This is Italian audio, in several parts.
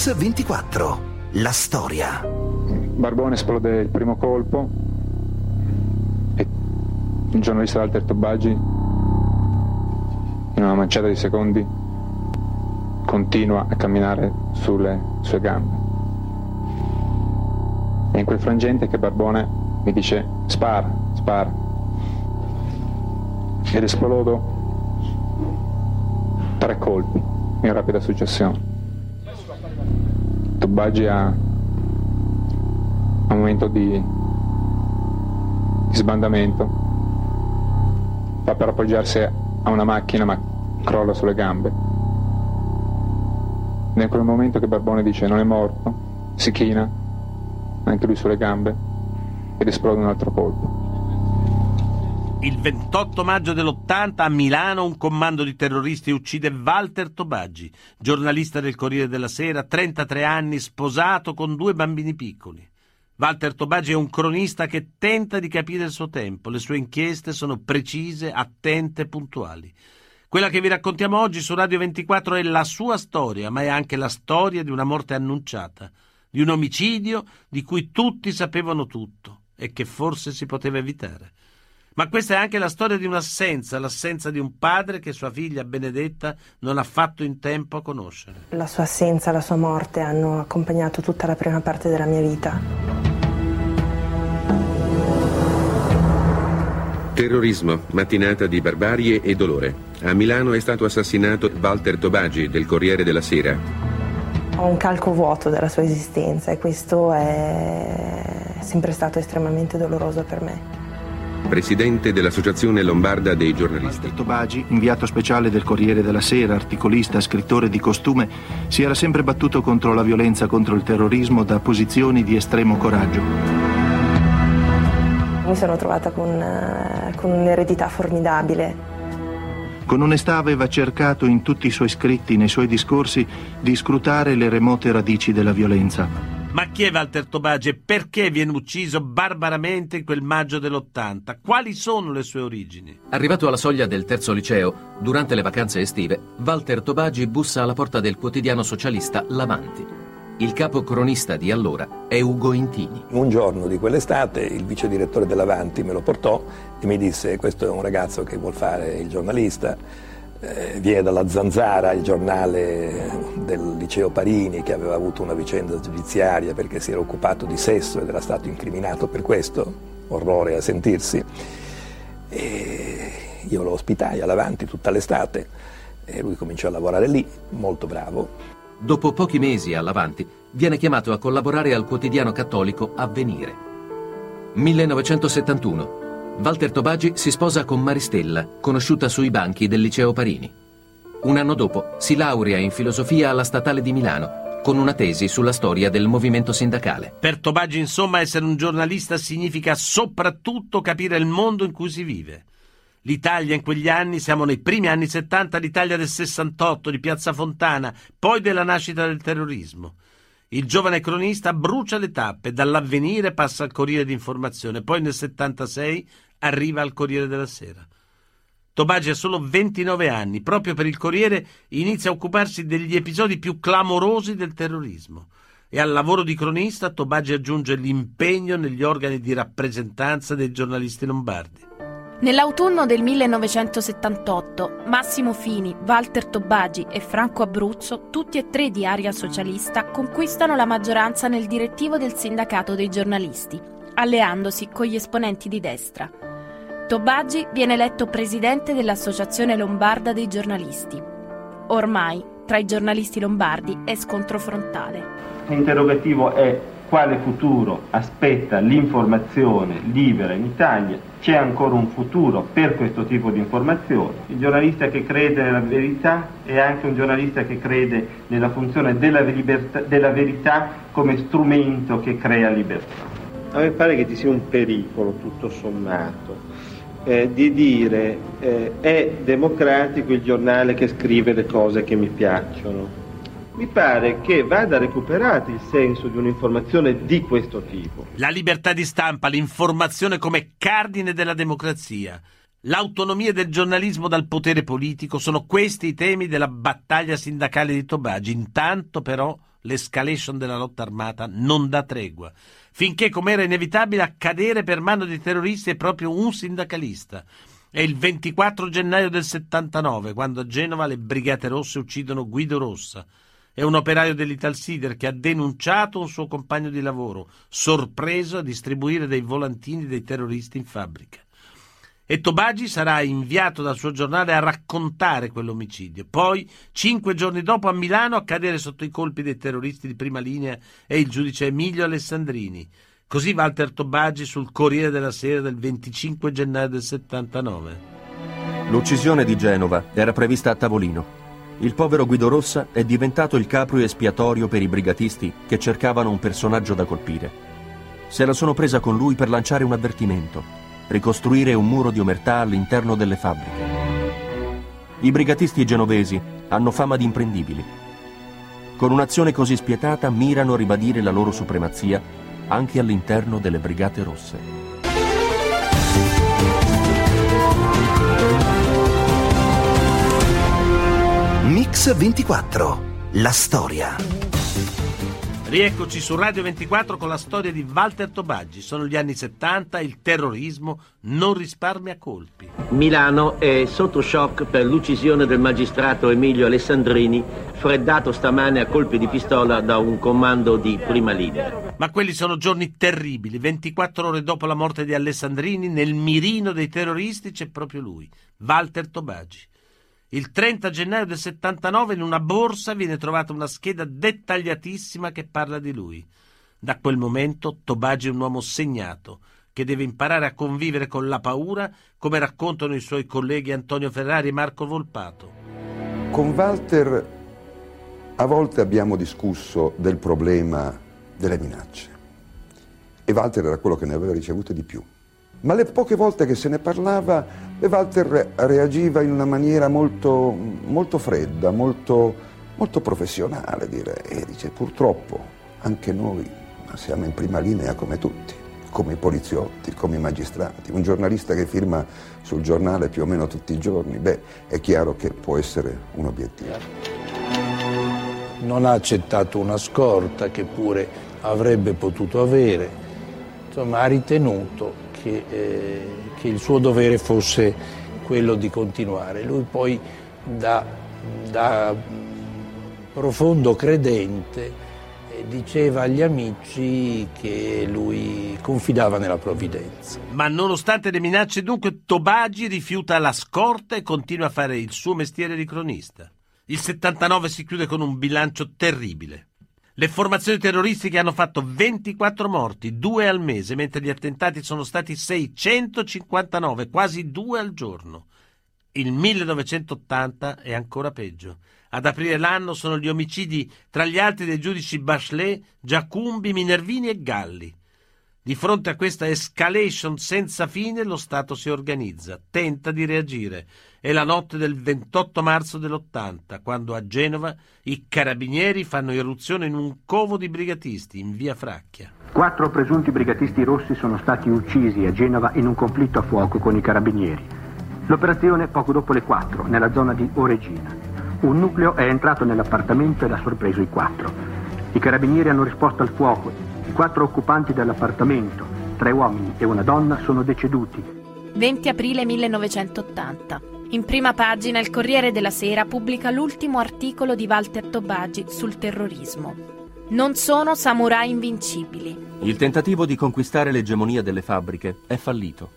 Mix24. La storia. Barbone esplode il primo colpo e il giornalista Walter Tobaggi in una manciata di secondi continua a camminare sulle sue gambe. E in quel frangente che Barbone mi dice spara, spara. Ed esplodo tre colpi in rapida successione. Tobaggi ha un momento di, di sbandamento, fa per appoggiarsi a una macchina ma crolla sulle gambe. Ed è in quel momento che Barbone dice non è morto, si china, anche lui sulle gambe, ed esplode un altro colpo. Il 28 maggio dell'80 a Milano un comando di terroristi uccide Walter Tobaggi, giornalista del Corriere della Sera, 33 anni, sposato con due bambini piccoli. Walter Tobaggi è un cronista che tenta di capire il suo tempo. Le sue inchieste sono precise, attente, puntuali. Quella che vi raccontiamo oggi su Radio 24 è la sua storia, ma è anche la storia di una morte annunciata, di un omicidio di cui tutti sapevano tutto e che forse si poteva evitare. Ma questa è anche la storia di un'assenza, l'assenza di un padre che sua figlia Benedetta non ha fatto in tempo a conoscere. La sua assenza, la sua morte hanno accompagnato tutta la prima parte della mia vita. Terrorismo, mattinata di barbarie e dolore. A Milano è stato assassinato Walter Tobagi del Corriere della Sera. Ho un calco vuoto della sua esistenza e questo è sempre stato estremamente doloroso per me presidente dell'Associazione Lombarda dei giornalisti. Walter Tobagi, inviato speciale del Corriere della Sera, articolista, scrittore di costume, si era sempre battuto contro la violenza, contro il terrorismo da posizioni di estremo coraggio. Mi sono trovata con, uh, con un'eredità formidabile. Con onestà aveva cercato in tutti i suoi scritti, nei suoi discorsi, di scrutare le remote radici della violenza. Ma chi è Walter Tobagi e perché viene ucciso barbaramente in quel maggio dell'80? Quali sono le sue origini? Arrivato alla soglia del terzo liceo, durante le vacanze estive, Walter Tobagi bussa alla porta del quotidiano socialista L'Avanti. Il capo cronista di allora è Ugo Intini. Un giorno di quell'estate il vice direttore dell'Avanti me lo portò e mi disse questo è un ragazzo che vuol fare il giornalista eh, viene dalla Zanzara, il giornale del liceo Parini che aveva avuto una vicenda giudiziaria perché si era occupato di sesso ed era stato incriminato per questo, orrore a sentirsi. E io lo ospitai all'avanti tutta l'estate e lui cominciò a lavorare lì, molto bravo. Dopo pochi mesi all'avanti viene chiamato a collaborare al quotidiano cattolico Avvenire. 1971 Walter Tobagi si sposa con Maristella, conosciuta sui banchi del liceo Parini. Un anno dopo si laurea in filosofia alla Statale di Milano, con una tesi sulla storia del movimento sindacale. Per Tobagi, insomma, essere un giornalista significa soprattutto capire il mondo in cui si vive. L'Italia in quegli anni, siamo nei primi anni 70, l'Italia del 68, di Piazza Fontana, poi della nascita del terrorismo. Il giovane cronista brucia le tappe, dall'avvenire passa al Corriere d'Informazione, poi nel 76 arriva al Corriere della Sera. Tobagi ha solo 29 anni, proprio per il Corriere inizia a occuparsi degli episodi più clamorosi del terrorismo e al lavoro di cronista Tobagi aggiunge l'impegno negli organi di rappresentanza dei giornalisti lombardi. Nell'autunno del 1978, Massimo Fini, Walter Tobagi e Franco Abruzzo, tutti e tre di Aria Socialista, conquistano la maggioranza nel direttivo del sindacato dei giornalisti, alleandosi con gli esponenti di destra. Tobagi viene eletto presidente dell'Associazione Lombarda dei giornalisti. Ormai, tra i giornalisti lombardi, è scontro frontale. L'interrogativo è quale futuro aspetta l'informazione libera in Italia? C'è ancora un futuro per questo tipo di informazione? Il giornalista che crede nella verità è anche un giornalista che crede nella funzione della, libertà, della verità come strumento che crea libertà. A me pare che ci sia un pericolo tutto sommato eh, di dire eh, è democratico il giornale che scrive le cose che mi piacciono. Mi pare che vada recuperato il senso di un'informazione di questo tipo. La libertà di stampa, l'informazione come cardine della democrazia, l'autonomia del giornalismo dal potere politico sono questi i temi della battaglia sindacale di Tobagi. Intanto però l'escalation della lotta armata non dà tregua, finché, come era inevitabile, accadere per mano dei terroristi è proprio un sindacalista. È il 24 gennaio del 79, quando a Genova le Brigate Rosse uccidono Guido Rossa. È un operaio dell'Italsider che ha denunciato un suo compagno di lavoro, sorpreso a distribuire dei volantini dei terroristi in fabbrica e Tobagi sarà inviato dal suo giornale a raccontare quell'omicidio. Poi, cinque giorni dopo, a Milano a cadere sotto i colpi dei terroristi di prima linea è il giudice Emilio Alessandrini. Così Walter Tobagi sul Corriere della Sera del 25 gennaio del 79. L'uccisione di Genova era prevista a tavolino. Il povero Guido Rossa è diventato il capro espiatorio per i brigatisti che cercavano un personaggio da colpire. Se la sono presa con lui per lanciare un avvertimento ricostruire un muro di omertà all'interno delle fabbriche. I brigatisti genovesi hanno fama di imprendibili. Con un'azione così spietata mirano a ribadire la loro supremazia anche all'interno delle Brigate Rosse. Mix 24. La storia. Rieccoci su Radio 24 con la storia di Walter Tobaggi. Sono gli anni 70, il terrorismo non risparmia colpi. Milano è sotto shock per l'uccisione del magistrato Emilio Alessandrini, freddato stamane a colpi di pistola da un comando di prima linea. Ma quelli sono giorni terribili. 24 ore dopo la morte di Alessandrini, nel mirino dei terroristi c'è proprio lui, Walter Tobaggi. Il 30 gennaio del 79 in una borsa viene trovata una scheda dettagliatissima che parla di lui. Da quel momento Tobagi è un uomo segnato, che deve imparare a convivere con la paura, come raccontano i suoi colleghi Antonio Ferrari e Marco Volpato. Con Walter a volte abbiamo discusso del problema delle minacce e Walter era quello che ne aveva ricevute di più. Ma le poche volte che se ne parlava Walter reagiva in una maniera molto, molto fredda, molto, molto professionale direi, e dice purtroppo anche noi siamo in prima linea come tutti, come i poliziotti, come i magistrati. Un giornalista che firma sul giornale più o meno tutti i giorni, beh, è chiaro che può essere un obiettivo. Non ha accettato una scorta che pure avrebbe potuto avere, insomma ha ritenuto che, eh, che il suo dovere fosse quello di continuare. Lui poi da, da profondo credente eh, diceva agli amici che lui confidava nella provvidenza. Ma nonostante le minacce dunque Tobagi rifiuta la scorta e continua a fare il suo mestiere di cronista. Il 79 si chiude con un bilancio terribile. Le formazioni terroristiche hanno fatto 24 morti, due al mese, mentre gli attentati sono stati 659, quasi due al giorno. Il 1980 è ancora peggio. Ad aprire l'anno sono gli omicidi tra gli altri dei giudici Bachelet, Giacumbi, Minervini e Galli. Di fronte a questa escalation senza fine lo Stato si organizza, tenta di reagire. È la notte del 28 marzo dell'80, quando a Genova i carabinieri fanno irruzione in un covo di brigatisti in via Fracchia. Quattro presunti brigatisti rossi sono stati uccisi a Genova in un conflitto a fuoco con i carabinieri. L'operazione poco dopo le 4, nella zona di Oregina. Un nucleo è entrato nell'appartamento ed ha sorpreso i quattro. I carabinieri hanno risposto al fuoco i quattro occupanti dell'appartamento, tre uomini e una donna, sono deceduti. 20 aprile 1980. In prima pagina il Corriere della Sera pubblica l'ultimo articolo di Walter Tobagi sul terrorismo. Non sono samurai invincibili. Il tentativo di conquistare l'egemonia delle fabbriche è fallito.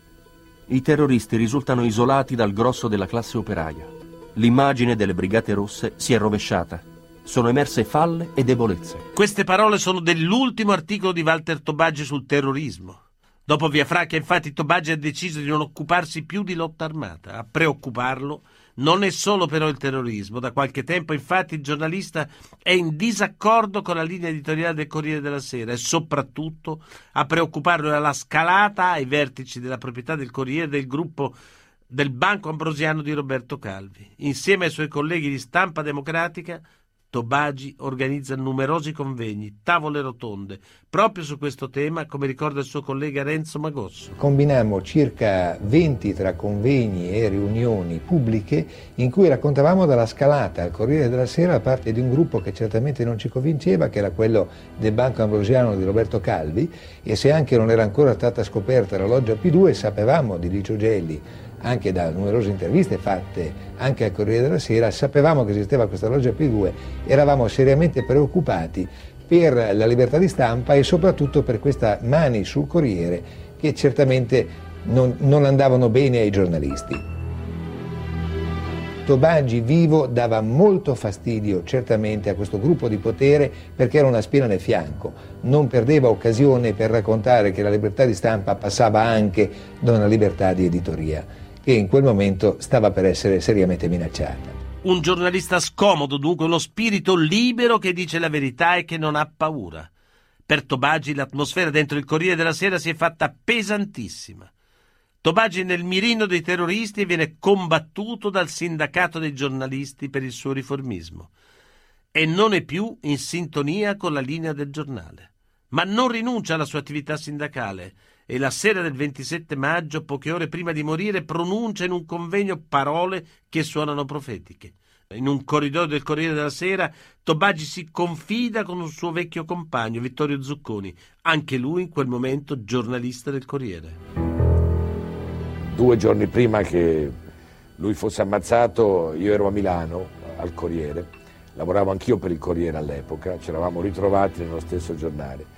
I terroristi risultano isolati dal grosso della classe operaia. L'immagine delle brigate rosse si è rovesciata sono emerse falle e debolezze. Queste parole sono dell'ultimo articolo di Walter Tobaggi sul terrorismo. Dopo Via Fracchia, infatti, Tobaggi ha deciso di non occuparsi più di lotta armata. A preoccuparlo non è solo però il terrorismo. Da qualche tempo, infatti, il giornalista è in disaccordo con la linea editoriale del Corriere della Sera e soprattutto a preoccuparlo è la scalata ai vertici della proprietà del Corriere del gruppo del Banco Ambrosiano di Roberto Calvi. Insieme ai suoi colleghi di stampa democratica Tobagi organizza numerosi convegni, tavole rotonde, proprio su questo tema, come ricorda il suo collega Renzo Magosso. Combinammo circa 20 tra convegni e riunioni pubbliche in cui raccontavamo della scalata al Corriere della Sera da parte di un gruppo che certamente non ci convinceva, che era quello del Banco Ambrosiano di Roberto Calvi, e se anche non era ancora stata scoperta la loggia P2, sapevamo di Licio Gelli anche da numerose interviste fatte anche al Corriere della Sera, sapevamo che esisteva questa loggia P2, eravamo seriamente preoccupati per la libertà di stampa e soprattutto per queste mani sul Corriere che certamente non, non andavano bene ai giornalisti. Tobagi vivo dava molto fastidio certamente a questo gruppo di potere perché era una spina nel fianco, non perdeva occasione per raccontare che la libertà di stampa passava anche da una libertà di editoria che in quel momento stava per essere seriamente minacciata. Un giornalista scomodo, dunque uno spirito libero che dice la verità e che non ha paura. Per Tobagi l'atmosfera dentro il Corriere della Sera si è fatta pesantissima. Tobagi nel mirino dei terroristi e viene combattuto dal sindacato dei giornalisti per il suo riformismo. E non è più in sintonia con la linea del giornale. Ma non rinuncia alla sua attività sindacale e la sera del 27 maggio, poche ore prima di morire, pronuncia in un convegno parole che suonano profetiche. In un corridoio del Corriere della Sera, Tobagi si confida con un suo vecchio compagno, Vittorio Zucconi, anche lui in quel momento giornalista del Corriere. Due giorni prima che lui fosse ammazzato, io ero a Milano, al Corriere, lavoravo anch'io per il Corriere all'epoca, ci eravamo ritrovati nello stesso giornale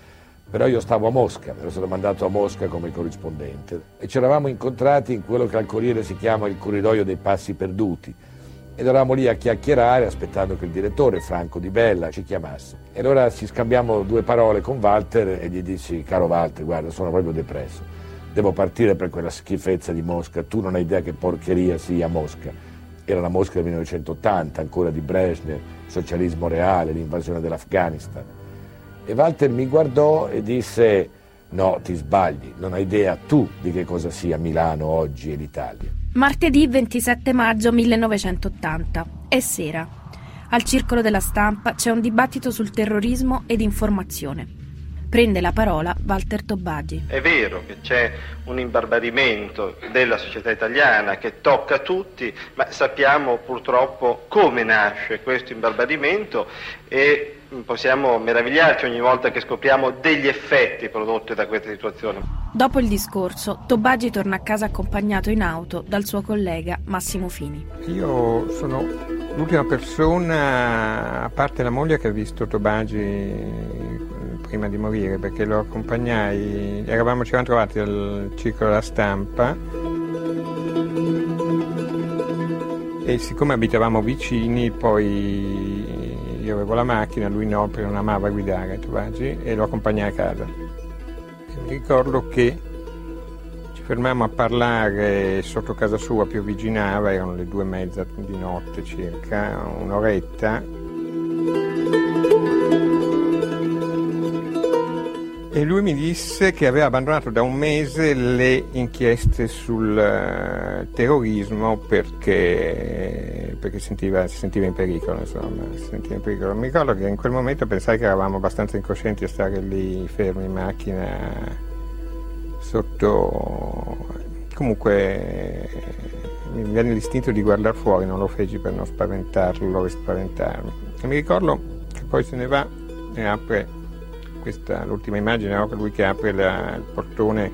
però io stavo a Mosca, ero stato mandato a Mosca come corrispondente e ci eravamo incontrati in quello che al Corriere si chiama il corridoio dei passi perduti ed eravamo lì a chiacchierare aspettando che il direttore Franco Di Bella ci chiamasse. E allora ci scambiamo due parole con Walter e gli dissi, caro Walter, guarda, sono proprio depresso, devo partire per quella schifezza di Mosca, tu non hai idea che porcheria sia Mosca. Era la Mosca del 1980, ancora di Brezhnev, socialismo reale, l'invasione dell'Afghanistan. E Walter mi guardò e disse, no, ti sbagli, non hai idea tu di che cosa sia Milano oggi e l'Italia. Martedì 27 maggio 1980, è sera. Al Circolo della Stampa c'è un dibattito sul terrorismo ed informazione. Prende la parola Walter Tobagi. È vero che c'è un imbarbarimento della società italiana che tocca tutti, ma sappiamo purtroppo come nasce questo imbarbarimento e possiamo meravigliarci ogni volta che scopriamo degli effetti prodotti da questa situazione. Dopo il discorso, Tobagi torna a casa accompagnato in auto dal suo collega Massimo Fini. Io sono l'ultima persona, a parte la moglie, che ha visto Tobagi prima di morire perché lo accompagnai, eravamo, ci eravamo trovati al circolo della stampa e siccome abitavamo vicini poi io avevo la macchina, lui no perché non amava guidare Tobagi e lo accompagnai a casa. E mi ricordo che ci fermammo a parlare sotto casa sua, piovigginava, erano le due e mezza di notte circa, un'oretta E lui mi disse che aveva abbandonato da un mese le inchieste sul uh, terrorismo perché, perché sentiva, si sentiva in pericolo, insomma, sentiva in pericolo. Mi ricordo che in quel momento pensai che eravamo abbastanza incoscienti a stare lì fermi in macchina sotto... Comunque mi venne l'istinto di guardare fuori, non lo feci per non spaventarlo e spaventarmi. E mi ricordo che poi se ne va e apre questa l'ultima immagine, no? lui che apre la, il portone.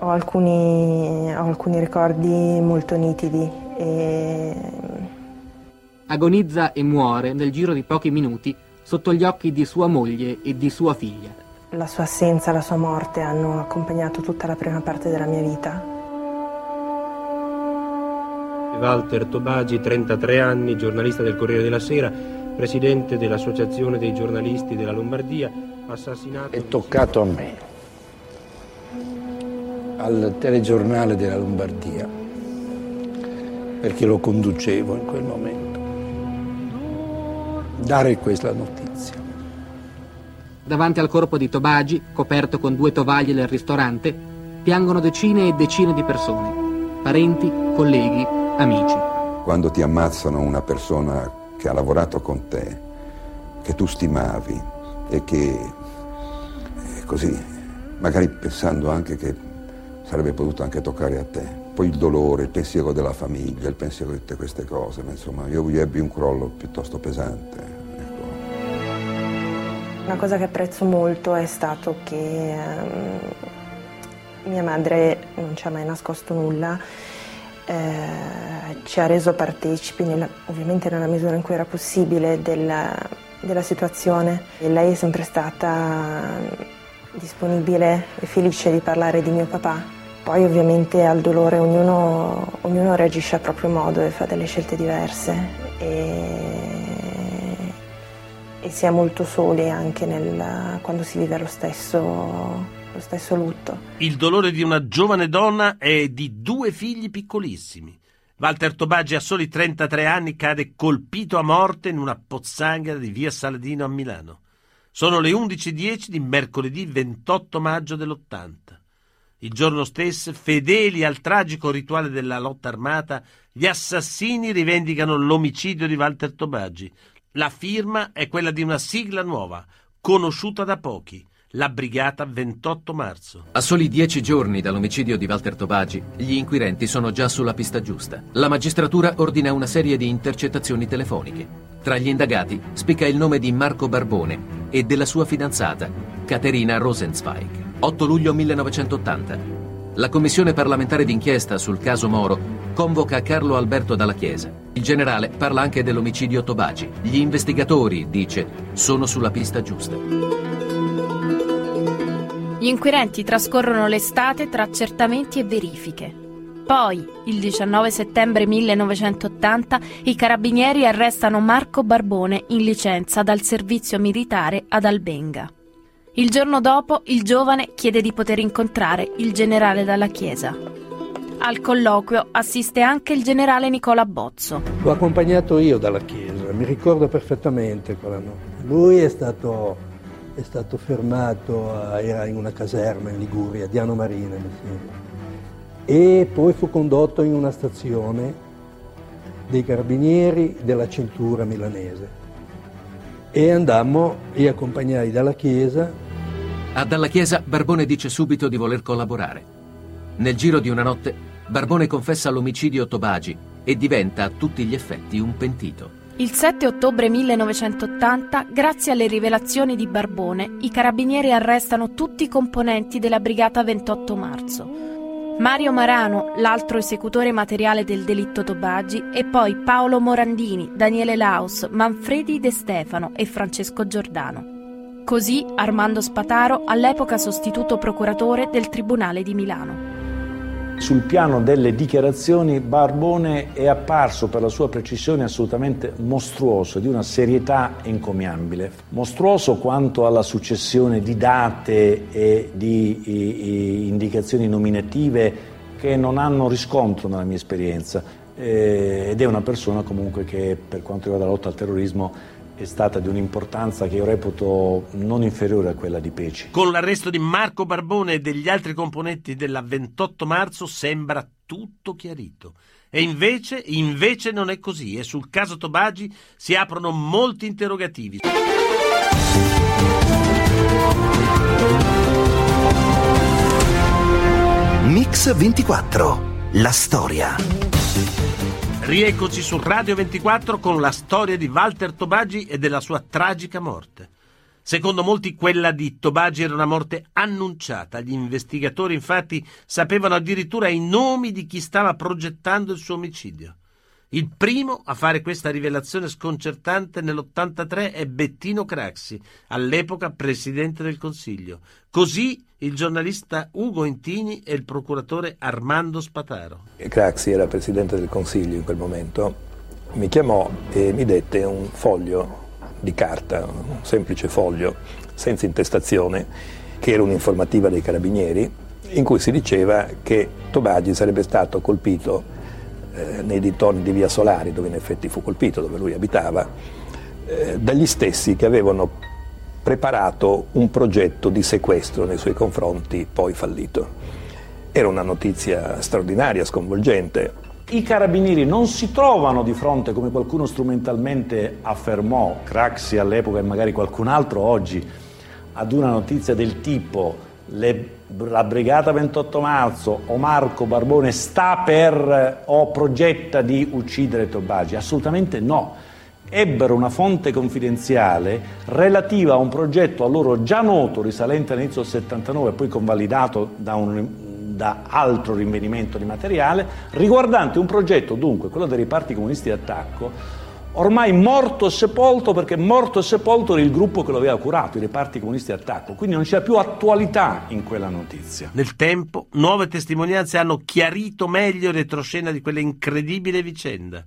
Ho alcuni, ho alcuni ricordi molto nitidi e... Agonizza e muore nel giro di pochi minuti sotto gli occhi di sua moglie e di sua figlia. La sua assenza, la sua morte hanno accompagnato tutta la prima parte della mia vita. Walter Tobagi, 33 anni, giornalista del Corriere della Sera, presidente dell'Associazione dei giornalisti della Lombardia, assassinato... È toccato a me, al telegiornale della Lombardia, perché lo conducevo in quel momento dare questa notizia. Davanti al corpo di Tobagi, coperto con due tovaglie del ristorante, piangono decine e decine di persone, parenti, colleghi, amici. Quando ti ammazzano una persona che ha lavorato con te, che tu stimavi e che eh, così, magari pensando anche che sarebbe potuto anche toccare a te. Poi il dolore, il pensiero della famiglia, il pensiero di tutte queste cose, ma insomma io ebbi un crollo piuttosto pesante. Una cosa che apprezzo molto è stato che ehm, mia madre non ci ha mai nascosto nulla, eh, ci ha reso partecipi, nella, ovviamente nella misura in cui era possibile, della, della situazione. E lei è sempre stata disponibile e felice di parlare di mio papà. Poi ovviamente al dolore ognuno, ognuno reagisce a proprio modo e fa delle scelte diverse. E e si è molto soli anche nel, quando si vive lo stesso, lo stesso lutto. Il dolore di una giovane donna è di due figli piccolissimi. Walter Tobagi a soli 33 anni cade colpito a morte in una pozzanghera di via Saladino a Milano. Sono le 11.10 di mercoledì 28 maggio dell'80. Il giorno stesso, fedeli al tragico rituale della lotta armata, gli assassini rivendicano l'omicidio di Walter Tobagi, la firma è quella di una sigla nuova, conosciuta da pochi, la Brigata 28 marzo. A soli dieci giorni dall'omicidio di Walter Tobagi, gli inquirenti sono già sulla pista giusta. La magistratura ordina una serie di intercettazioni telefoniche. Tra gli indagati spicca il nome di Marco Barbone e della sua fidanzata, Caterina Rosenzweig. 8 luglio 1980. La commissione parlamentare d'inchiesta sul caso Moro convoca Carlo Alberto Dalla Chiesa. Il generale parla anche dell'omicidio Tobagi. Gli investigatori, dice, sono sulla pista giusta. Gli inquirenti trascorrono l'estate tra accertamenti e verifiche. Poi, il 19 settembre 1980, i carabinieri arrestano Marco Barbone in licenza dal servizio militare ad Albenga. Il giorno dopo, il giovane chiede di poter incontrare il generale dalla Chiesa. Al colloquio assiste anche il generale Nicola Bozzo. L'ho accompagnato io dalla chiesa, mi ricordo perfettamente quella notte. Lui è stato, è stato fermato, era in una caserma in Liguria, Diano Marina mi sembra, e poi fu condotto in una stazione dei carabinieri della cintura milanese. E andammo, io accompagnai dalla chiesa. A Dalla Chiesa Barbone dice subito di voler collaborare. Nel giro di una notte, Barbone confessa l'omicidio Tobagi e diventa a tutti gli effetti un pentito. Il 7 ottobre 1980, grazie alle rivelazioni di Barbone, i carabinieri arrestano tutti i componenti della Brigata 28 marzo. Mario Marano, l'altro esecutore materiale del delitto Tobagi, e poi Paolo Morandini, Daniele Laus, Manfredi De Stefano e Francesco Giordano. Così Armando Spataro, all'epoca sostituto procuratore del Tribunale di Milano. Sul piano delle dichiarazioni Barbone è apparso per la sua precisione assolutamente mostruoso, di una serietà encomiabile. Mostruoso quanto alla successione di date e di indicazioni nominative che non hanno riscontro nella mia esperienza eh, ed è una persona comunque che per quanto riguarda la lotta al terrorismo è stata di un'importanza che io reputo non inferiore a quella di Peci. Con l'arresto di Marco Barbone e degli altri componenti della 28 marzo sembra tutto chiarito. E invece, invece non è così e sul caso Tobagi si aprono molti interrogativi. Mix 24. La storia. Rieccoci su Radio 24 con la storia di Walter Tobagi e della sua tragica morte. Secondo molti quella di Tobagi era una morte annunciata. Gli investigatori infatti sapevano addirittura i nomi di chi stava progettando il suo omicidio. Il primo a fare questa rivelazione sconcertante nell'83 è Bettino Craxi, all'epoca presidente del Consiglio. Così il giornalista Ugo Intini e il procuratore Armando Spataro. Craxi era presidente del Consiglio in quel momento, mi chiamò e mi dette un foglio di carta, un semplice foglio senza intestazione, che era un'informativa dei carabinieri, in cui si diceva che Tobagi sarebbe stato colpito eh, nei dintorni di Via Solari, dove in effetti fu colpito, dove lui abitava, eh, dagli stessi che avevano preparato un progetto di sequestro nei suoi confronti, poi fallito. Era una notizia straordinaria, sconvolgente. I carabinieri non si trovano di fronte, come qualcuno strumentalmente affermò, Craxi all'epoca e magari qualcun altro oggi, ad una notizia del tipo le, la Brigata 28 marzo o Marco Barbone sta per o progetta di uccidere Tobagi? Assolutamente no. Ebbero una fonte confidenziale relativa a un progetto a loro già noto, risalente all'inizio del 79 e poi convalidato da un da altro rinvenimento di materiale, riguardante un progetto, dunque, quello dei riparti comunisti d'attacco, ormai morto e sepolto perché morto e sepolto era il gruppo che lo aveva curato, i reparti comunisti d'attacco, quindi non c'è più attualità in quella notizia. Nel tempo, nuove testimonianze hanno chiarito meglio il retroscena di quella incredibile vicenda.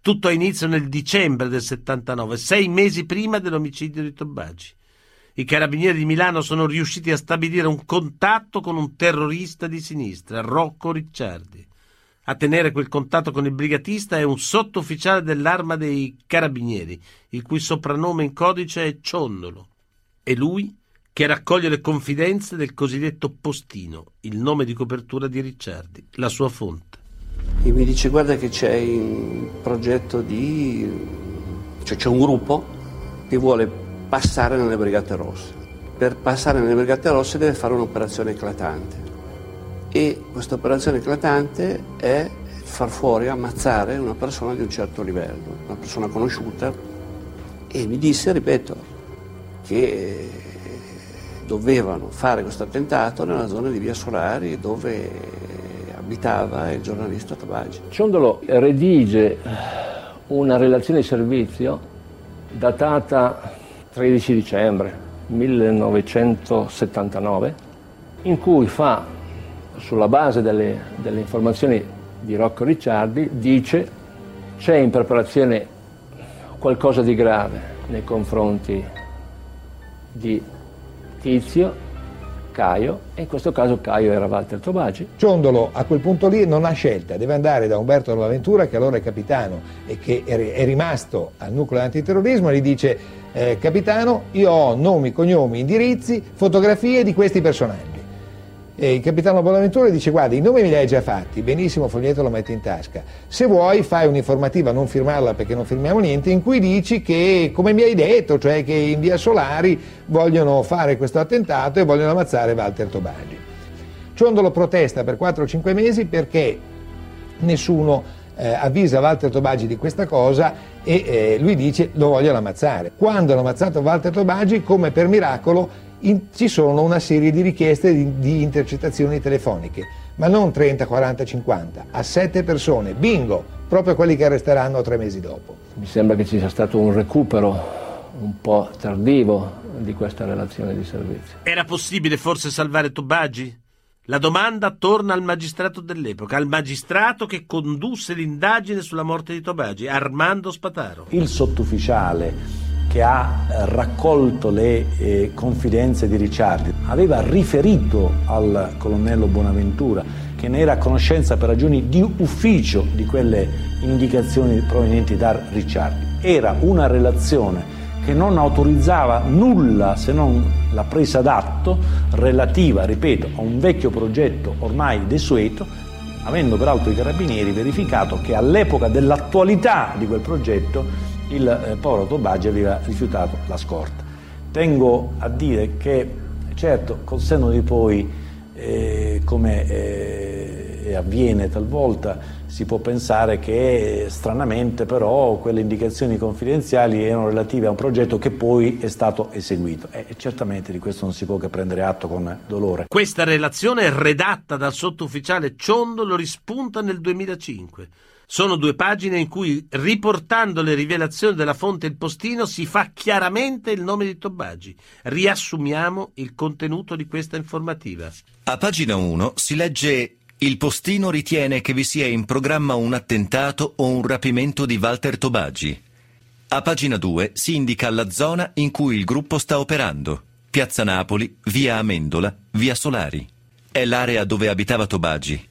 Tutto ha inizio nel dicembre del 79, sei mesi prima dell'omicidio di Tobagi. I carabinieri di Milano sono riusciti a stabilire un contatto con un terrorista di sinistra, Rocco Ricciardi. A tenere quel contatto con il brigatista è un sottufficiale dell'arma dei carabinieri, il cui soprannome in codice è Ciondolo. È lui che raccoglie le confidenze del cosiddetto postino, il nome di copertura di Ricciardi, la sua fonte. E mi dice guarda che c'è un progetto di... cioè c'è un gruppo che vuole passare nelle Brigate Rosse. Per passare nelle Brigate Rosse deve fare un'operazione eclatante e questa operazione eclatante è far fuori, ammazzare una persona di un certo livello, una persona conosciuta e mi disse, ripeto, che dovevano fare questo attentato nella zona di Via Solari dove abitava il giornalista Tabagi. Ciondolo redige una relazione di servizio datata 13 dicembre 1979, in cui fa, sulla base delle, delle informazioni di Rocco Ricciardi, dice c'è in preparazione qualcosa di grave nei confronti di Tizio, Caio, e in questo caso Caio era Walter Tobagi. Ciondolo a quel punto lì non ha scelta, deve andare da Umberto Bonaventura, che allora è capitano e che è rimasto al nucleo antiterrorismo, e gli dice eh, capitano, io ho nomi, cognomi, indirizzi, fotografie di questi personaggi. E il capitano Bonaventura dice guarda i nomi me li hai già fatti, benissimo foglietto lo metti in tasca, se vuoi fai un'informativa, non firmarla perché non firmiamo niente, in cui dici che come mi hai detto, cioè che in via Solari vogliono fare questo attentato e vogliono ammazzare Walter Tobagi. Ciondolo protesta per 4-5 mesi perché nessuno eh, avvisa Walter Tobagi di questa cosa e eh, lui dice lo vogliono ammazzare. Quando hanno ammazzato Walter Tobagi, come per miracolo, in, ci sono una serie di richieste di, di intercettazioni telefoniche, ma non 30, 40, 50, a 7 persone, bingo, proprio quelli che arresteranno tre mesi dopo. Mi sembra che ci sia stato un recupero un po' tardivo di questa relazione di servizio. Era possibile forse salvare Tobagi? La domanda torna al magistrato dell'epoca, al magistrato che condusse l'indagine sulla morte di Tobagi, Armando Spataro. Il sottufficiale che ha raccolto le eh, confidenze di Ricciardi aveva riferito al colonnello Bonaventura che ne era a conoscenza per ragioni di ufficio di quelle indicazioni provenienti da Ricciardi. Era una relazione che non autorizzava nulla se non la presa d'atto relativa, ripeto, a un vecchio progetto ormai desueto, avendo peraltro i carabinieri verificato che all'epoca dell'attualità di quel progetto il eh, povero Tobagi aveva rifiutato la scorta. Tengo a dire che, certo, col senno di poi, eh, come eh, avviene talvolta, si può pensare che stranamente però quelle indicazioni confidenziali erano relative a un progetto che poi è stato eseguito e certamente di questo non si può che prendere atto con dolore. Questa relazione redatta dal sottufficiale Ciondo lo rispunta nel 2005. Sono due pagine in cui, riportando le rivelazioni della fonte Il Postino, si fa chiaramente il nome di Tobagi. Riassumiamo il contenuto di questa informativa. A pagina 1 si legge il postino ritiene che vi sia in programma un attentato o un rapimento di Walter Tobagi. A pagina 2 si indica la zona in cui il gruppo sta operando. Piazza Napoli, via Amendola, via Solari. È l'area dove abitava Tobagi.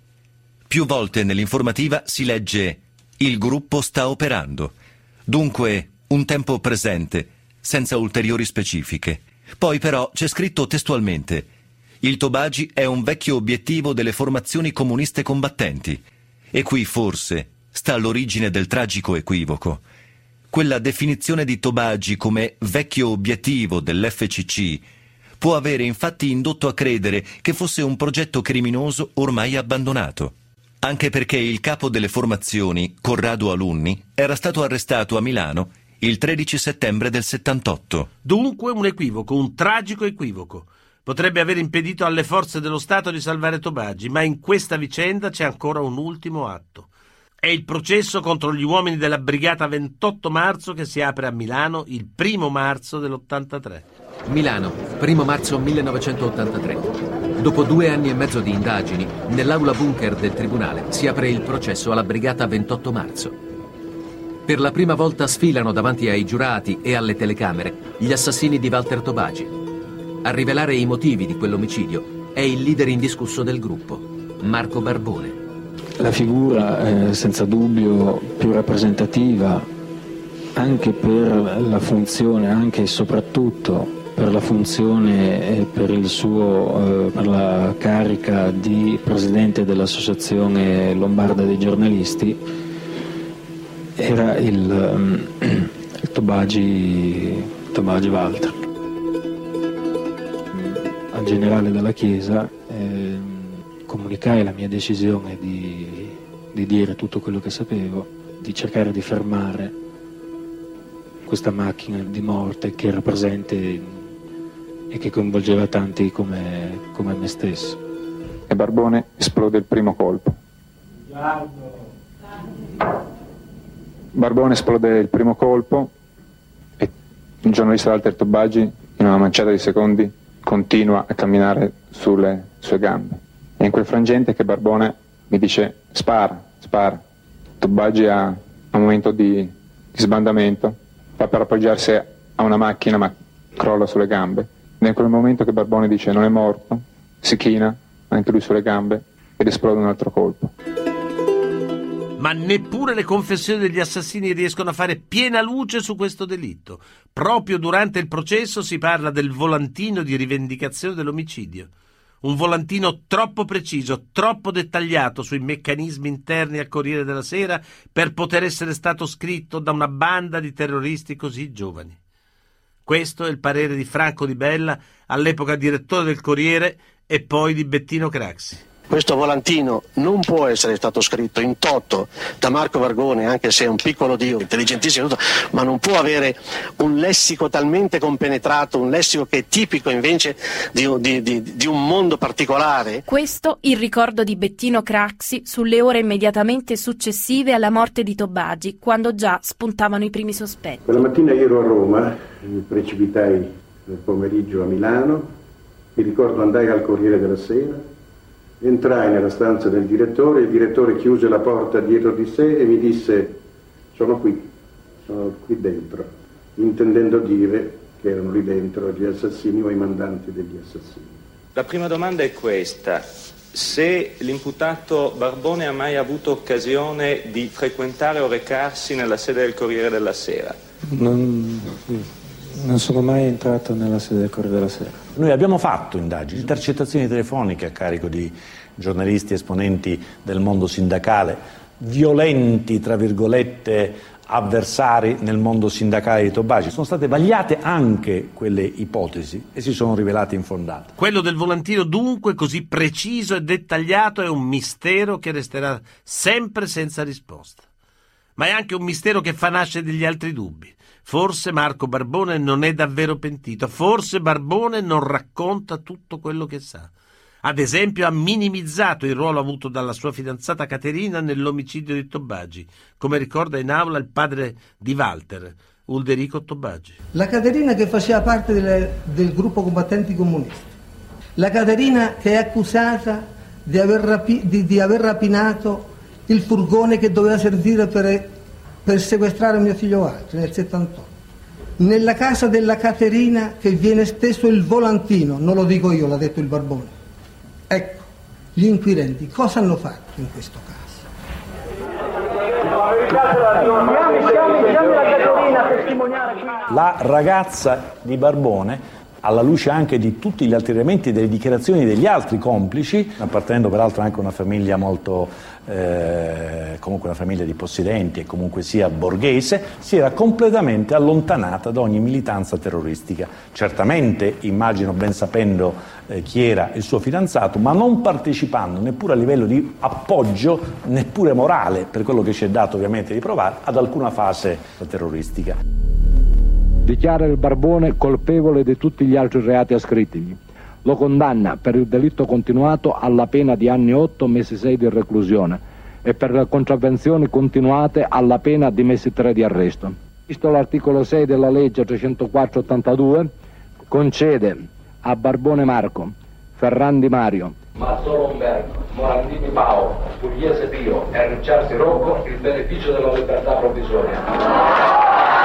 Più volte nell'informativa si legge il gruppo sta operando. Dunque, un tempo presente, senza ulteriori specifiche. Poi però c'è scritto testualmente il Tobagi è un vecchio obiettivo delle formazioni comuniste combattenti. E qui forse sta l'origine del tragico equivoco. Quella definizione di Tobagi come vecchio obiettivo dell'FCC può avere infatti indotto a credere che fosse un progetto criminoso ormai abbandonato. Anche perché il capo delle formazioni, Corrado Alunni, era stato arrestato a Milano il 13 settembre del 78. Dunque un equivoco, un tragico equivoco. Potrebbe aver impedito alle forze dello Stato di salvare Tobagi, ma in questa vicenda c'è ancora un ultimo atto. È il processo contro gli uomini della Brigata 28 marzo che si apre a Milano il primo marzo dell'83. Milano, primo marzo 1983. Dopo due anni e mezzo di indagini, nell'aula bunker del tribunale si apre il processo alla Brigata 28 marzo. Per la prima volta sfilano davanti ai giurati e alle telecamere gli assassini di Walter Tobagi. A rivelare i motivi di quell'omicidio è il leader indiscusso del gruppo, Marco Barbone. La figura è senza dubbio più rappresentativa anche per la funzione, anche e soprattutto per la funzione e per, suo, eh, per la carica di presidente dell'Associazione Lombarda dei giornalisti, era il, um, il Tobagi, Tobagi Walter. Al generale della Chiesa eh, comunicai la mia decisione di, di dire tutto quello che sapevo, di cercare di fermare questa macchina di morte che era presente e che coinvolgeva tanti come, come me stesso. E Barbone esplode il primo colpo. Barbone esplode il primo colpo e il giornalista Walter Tobagi in una manciata di secondi continua a camminare sulle sue gambe. E in quel frangente che Barbone mi dice spara, spara. Tobagi ha un momento di, di sbandamento, fa per appoggiarsi a una macchina ma crolla sulle gambe. Ed in quel momento che Barbone dice non è morto, si china anche lui sulle gambe ed esplode un altro colpo. Ma neppure le confessioni degli assassini riescono a fare piena luce su questo delitto. Proprio durante il processo si parla del volantino di rivendicazione dell'omicidio. Un volantino troppo preciso, troppo dettagliato sui meccanismi interni al Corriere della Sera per poter essere stato scritto da una banda di terroristi così giovani. Questo è il parere di Franco Di Bella, all'epoca direttore del Corriere, e poi di Bettino Craxi. Questo volantino non può essere stato scritto in toto da Marco Vargone, anche se è un piccolo dio, intelligentissimo, ma non può avere un lessico talmente compenetrato, un lessico che è tipico invece di, di, di, di un mondo particolare. Questo il ricordo di Bettino Craxi sulle ore immediatamente successive alla morte di Tobagi, quando già spuntavano i primi sospetti. Quella mattina ero a Roma, mi precipitai nel pomeriggio a Milano, mi ricordo andai al Corriere della Sera, Entrai nella stanza del direttore, il direttore chiuse la porta dietro di sé e mi disse sono qui, sono qui dentro, intendendo dire che erano lì dentro gli assassini o i mandanti degli assassini. La prima domanda è questa. Se l'imputato Barbone ha mai avuto occasione di frequentare o recarsi nella sede del Corriere della Sera? Non, non sono mai entrato nella sede del Corriere della Sera. Noi abbiamo fatto indagini, intercettazioni telefoniche a carico di giornalisti, esponenti del mondo sindacale, violenti, tra virgolette, avversari nel mondo sindacale di Tobagi. Sono state vagliate anche quelle ipotesi e si sono rivelate infondate. Quello del volantino dunque così preciso e dettagliato è un mistero che resterà sempre senza risposta. Ma è anche un mistero che fa nascere degli altri dubbi. Forse Marco Barbone non è davvero pentito, forse Barbone non racconta tutto quello che sa. Ad esempio ha minimizzato il ruolo avuto dalla sua fidanzata Caterina nell'omicidio di Tobagi, come ricorda in aula il padre di Walter, Ulderico Tobagi. La Caterina che faceva parte del, del gruppo combattenti comunisti, la Caterina che è accusata di aver, rapi, di, di aver rapinato il furgone che doveva servire per per sequestrare mio figlio Walter nel 78. Nella casa della Caterina che viene stesso il volantino, non lo dico io, l'ha detto il Barbone. Ecco, gli inquirenti cosa hanno fatto in questo caso? La ragazza di Barbone alla luce anche di tutti gli altri elementi delle dichiarazioni degli altri complici, appartenendo peraltro anche a una famiglia molto, eh, comunque una famiglia di possidenti e comunque sia borghese, si era completamente allontanata da ogni militanza terroristica. Certamente, immagino ben sapendo eh, chi era il suo fidanzato, ma non partecipando neppure a livello di appoggio, neppure morale, per quello che ci è dato ovviamente di provare, ad alcuna fase terroristica dichiara il Barbone colpevole di tutti gli altri reati ascrittigli. Lo condanna per il delitto continuato alla pena di anni 8, mesi 6 di reclusione e per le contravvenzioni continuate alla pena di mesi 3 di arresto. Visto l'articolo 6 della legge 304-82, concede a Barbone Marco, Ferrandi Mario, Mazzolo Umberto, Morandini Pao, Pugliese Pio e Ricciardi Rocco il beneficio della libertà provvisoria.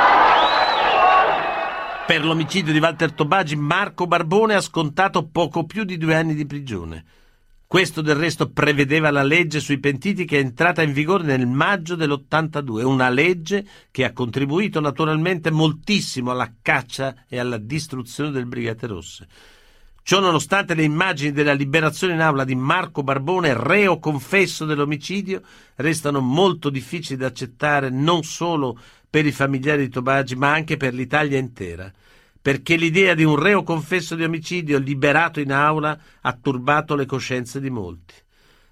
Per l'omicidio di Walter Tobagi, Marco Barbone ha scontato poco più di due anni di prigione. Questo del resto prevedeva la legge sui pentiti che è entrata in vigore nel maggio dell'82, una legge che ha contribuito naturalmente moltissimo alla caccia e alla distruzione del Brigate Rosse. Ciò nonostante le immagini della liberazione in aula di Marco Barbone, reo confesso dell'omicidio, restano molto difficili da accettare non solo per i familiari di Tobagi, ma anche per l'Italia intera, perché l'idea di un reo confesso di omicidio liberato in aula ha turbato le coscienze di molti.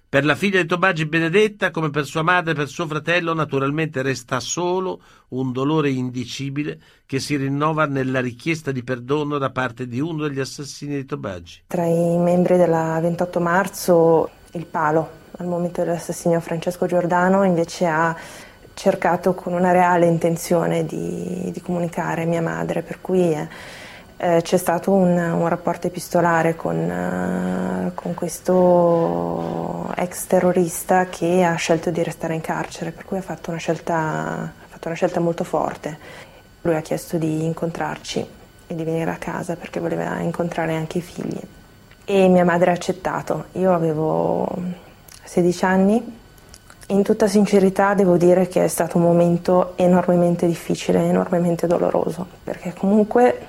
Per la figlia di Tobagi Benedetta, come per sua madre e per suo fratello, naturalmente resta solo un dolore indicibile che si rinnova nella richiesta di perdono da parte di uno degli assassini di Tobagi. Tra i membri della 28 marzo, il palo al momento dell'assassinio Francesco Giordano invece ha cercato con una reale intenzione di, di comunicare a mia madre, per cui eh, c'è stato un, un, rapporto epistolare con, uh, con, questo ex terrorista che ha scelto di restare in carcere, per cui ha fatto una scelta, fatto una scelta molto forte. Lui ha chiesto di incontrarci e di venire a casa perché voleva incontrare anche i figli. E mia madre ha accettato. Io avevo 16 anni in tutta sincerità devo dire che è stato un momento enormemente difficile, enormemente doloroso, perché comunque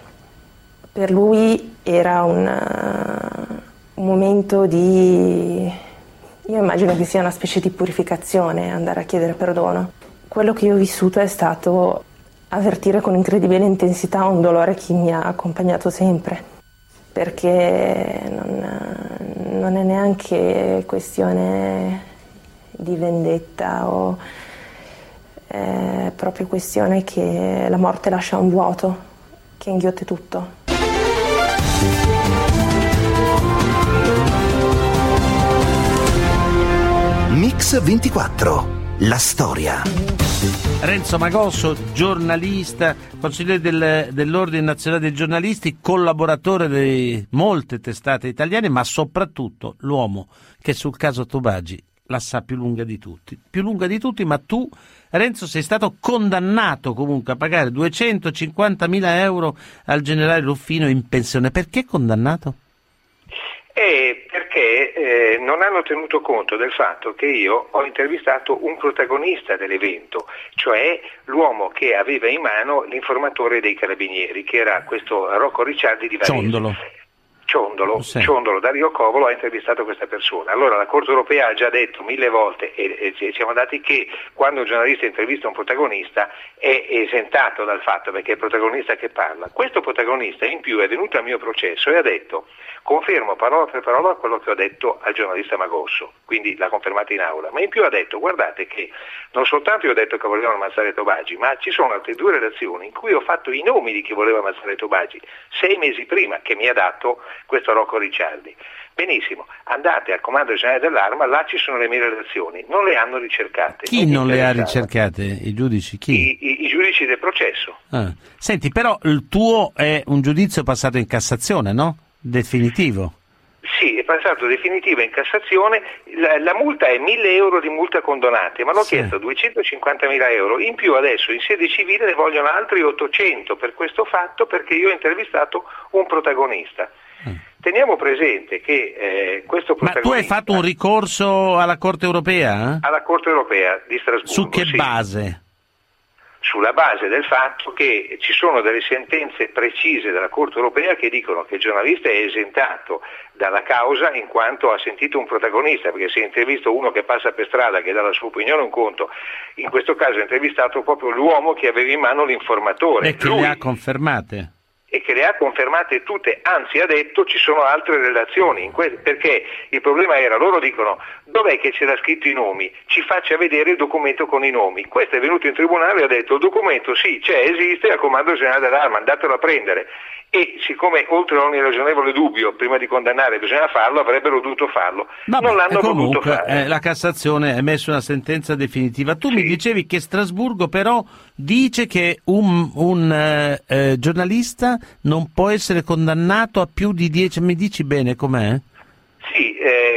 per lui era un, uh, un momento di... io immagino che sia una specie di purificazione andare a chiedere perdono. Quello che io ho vissuto è stato avvertire con incredibile intensità un dolore che mi ha accompagnato sempre, perché non, non è neanche questione di vendetta o è proprio questione che la morte lascia un vuoto che inghiotte tutto. Mix 24, la storia. Renzo Magosso, giornalista, consigliere del, dell'Ordine Nazionale dei Giornalisti, collaboratore di molte testate italiane, ma soprattutto l'uomo che sul caso Tobagi la sa più lunga di tutti. Più lunga di tutti, ma tu, Renzo, sei stato condannato comunque a pagare 250.000 euro al generale Ruffino in pensione. Perché condannato? Eh, perché eh, non hanno tenuto conto del fatto che io ho intervistato un protagonista dell'evento, cioè l'uomo che aveva in mano l'informatore dei carabinieri, che era questo Rocco Ricciardi di Varese. Ciondolo. Ciondolo, sì. Ciondolo, Dario Covolo ha intervistato questa persona. Allora la Corte europea ha già detto mille volte e, e siamo dati che quando un giornalista intervista un protagonista è esentato dal fatto perché è il protagonista che parla. Questo protagonista in più è venuto al mio processo e ha detto confermo parola per parola quello che ho detto al giornalista Magosso, quindi l'ha confermato in aula, ma in più ha detto guardate che non soltanto io ho detto che volevano ammazzare Tobagi, ma ci sono altre due relazioni in cui ho fatto i nomi di chi voleva ammazzare Tobagi, sei mesi prima che mi ha dato questo Rocco Ricciardi. Benissimo, andate al comando generale dell'arma, là ci sono le mie relazioni, non le hanno ricercate. Chi non, non le ha ricercate? I giudici? Chi? I, i, i giudici del processo. Ah. Senti, però il tuo è un giudizio passato in Cassazione, no? Definitivo. Sì, è passato definitivo in Cassazione, la, la, multa è 1000 euro di multa condonate, ma hanno sì. chiesto 250 mila euro, in più adesso in sede civile ne vogliono altri 800 per questo fatto perché io ho intervistato un protagonista. Mm. Teniamo presente che eh, questo protagonista... Ma tu hai fatto un ricorso alla Corte europea? Alla Corte europea di Strasburgo. Su che sì. base? Sulla base del fatto che ci sono delle sentenze precise della Corte europea che dicono che il giornalista è esentato dalla causa in quanto ha sentito un protagonista, perché se intervista uno che passa per strada, che dà la sua opinione un conto, in questo caso ha intervistato proprio l'uomo che aveva in mano l'informatore. E che Lui- le ha confermate. E che le ha confermate tutte, anzi ha detto ci sono altre relazioni, que- perché il problema era, loro dicono dov'è che c'era scritto i nomi, ci faccia vedere il documento con i nomi, questo è venuto in tribunale e ha detto il documento sì c'è, esiste, al comando generale dell'arma, andatelo a prendere. E siccome oltre ogni ragionevole dubbio prima di condannare bisogna farlo, avrebbero dovuto farlo, Vabbè, non l'hanno e voluto comunque fare. eh, la Cassazione ha emesso una sentenza definitiva. Tu mi dicevi che Strasburgo però dice che un, un, eh, eh, giornalista non può essere condannato a più di 10... Mi dici bene com'è? Sì, eh,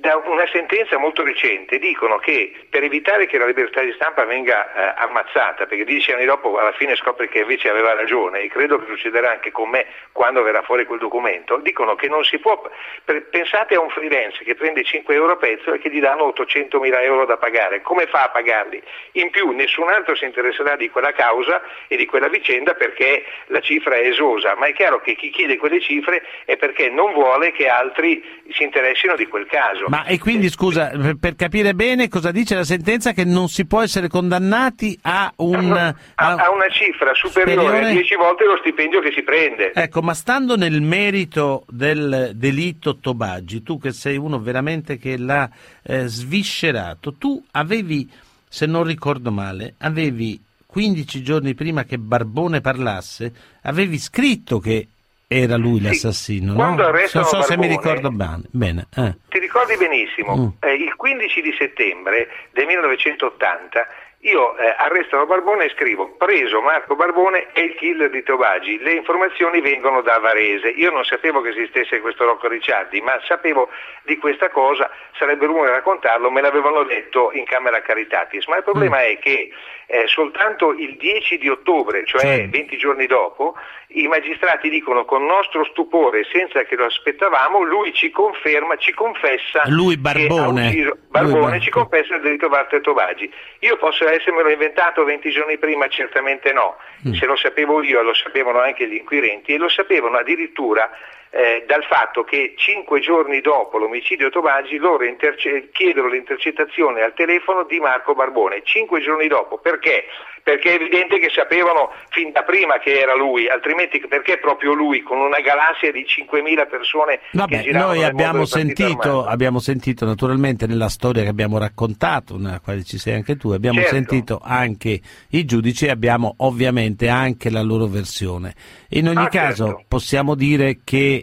da una sentenza molto recente dicono che per evitare che la libertà di stampa venga eh, ammazzata, perché dieci anni dopo alla fine scopre che invece aveva ragione, e credo che succederà anche con me quando verrà fuori quel documento, dicono che non si può, per- pensate a un freelance che prende 5 euro a pezzo e che gli danno 800 mila euro da pagare, come fa a pagarli? In più nessun altro si interesserà di quella causa e di quella vicenda perché la cifra è esosa, ma è chiaro che chi chiede quelle cifre è perché non vuole che altri si interessino di quel caso. Ma e quindi scusa, per, capire bene cosa dice la sentenza che non si può essere condannati a un... a, a una cifra superiore superiore- a 10 volte lo stipendio che si prende. Ecco, ma stando nel merito del delitto Tobaggi, tu che sei uno veramente che l'ha eh, sviscerato, tu avevi, se non ricordo male, avevi 15 giorni prima che Barbone parlasse, avevi scritto che era lui l'assassino, Quando no? Non so se mi Barbone- ricordo bene. bene eh. Ti ricordi benissimo, Mm. eh, il 15 di settembre del 1980 io eh, arrestano Barbone e scrivo preso Marco Barbone e il killer di Tobagi, le informazioni vengono da Varese, io non sapevo che esistesse questo Rocco Ricciardi, ma sapevo di questa cosa, sarebbe rumore raccontarlo, me l'avevano detto in Camera Caritatis, ma il problema Mm. è che eh, soltanto il 10 di ottobre, cioè 20 giorni dopo, i magistrati dicono con nostro stupore, senza che lo aspettavamo, lui ci conferma, ci confessa Lui, Barbone. ucciso- Barbone Lui, Bar- ci confessa il delitto Walter Tobagi. Io posso essermelo inventato 20 giorni prima? Certamente no. Mm. Se lo sapevo io, lo sapevano anche gli inquirenti e lo sapevano addirittura eh, dal fatto che cinque giorni dopo l'omicidio Tobagi loro interce- chiedono l'intercettazione al telefono di Marco Barbone. Cinque giorni dopo. Perché? Perché è evidente che sapevano fin da prima che era lui, altrimenti perché proprio lui con una galassia di 5.000 persone che Vabbè, giravano noi abbiamo sentito, abbiamo sentito naturalmente nella storia che abbiamo raccontato, nella quale ci sei anche tu, abbiamo Certo. sentito anche i giudici e abbiamo ovviamente anche la loro versione. In ogni Ah, caso certo. possiamo dire che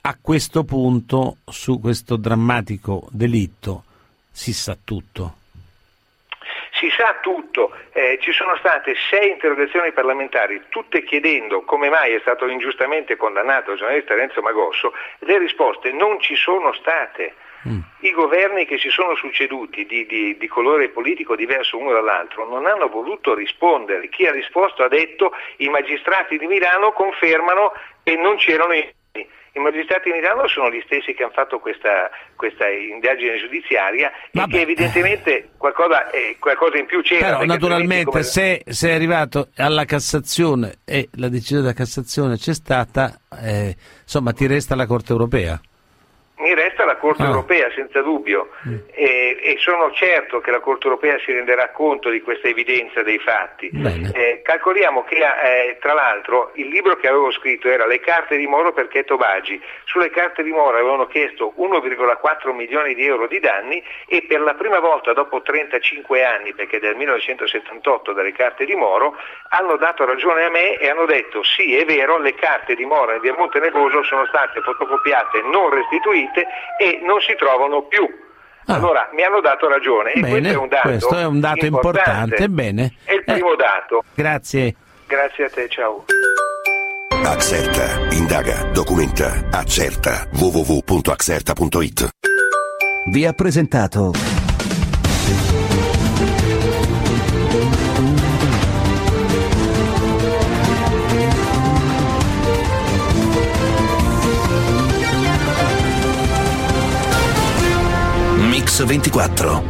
a questo punto su questo drammatico delitto si sa tutto. Si sa tutto, eh, ci sono state sei interrogazioni parlamentari, tutte chiedendo come mai è stato ingiustamente condannato il giornalista Renzo Magosso, le risposte non ci sono state. I governi che si sono succeduti di, di- di colore politico diverso uno dall'altro non hanno voluto rispondere. Chi ha risposto ha detto i magistrati di Milano confermano che non c'erano i i magistrati di Milano sono gli stessi che hanno fatto questa, questa indagine giudiziaria e che evidentemente qualcosa, eh, qualcosa in più c'era. Però naturalmente come- se sei arrivato alla Cassazione e la decisione della Cassazione c'è stata, eh, insomma ti resta la Corte europea. Mi resta la Corte Ah. europea, senza dubbio, e, e sono certo che la Corte europea si renderà conto di questa evidenza dei fatti. Eh, calcoliamo che, eh, tra l'altro, il libro che avevo scritto era Le carte di Moro perché Tobagi. Sulle carte di Moro avevano chiesto 1,4 milioni di euro di danni e per la prima volta dopo 35 anni, perché del 1978 dalle carte di Moro, hanno dato ragione a me e hanno detto sì, è vero, le carte di Moro e via Montenevoso sono state fotocopiate, non restituite e non si trovano più. Allora mi hanno dato ragione e Ah. Bene, questo è un dato, questo è un dato importante, bene. È il primo dato. Grazie. Grazie a te, ciao. Accerta, indaga, documenta, accerta. www.accerta.it Vi ha presentato Mix 24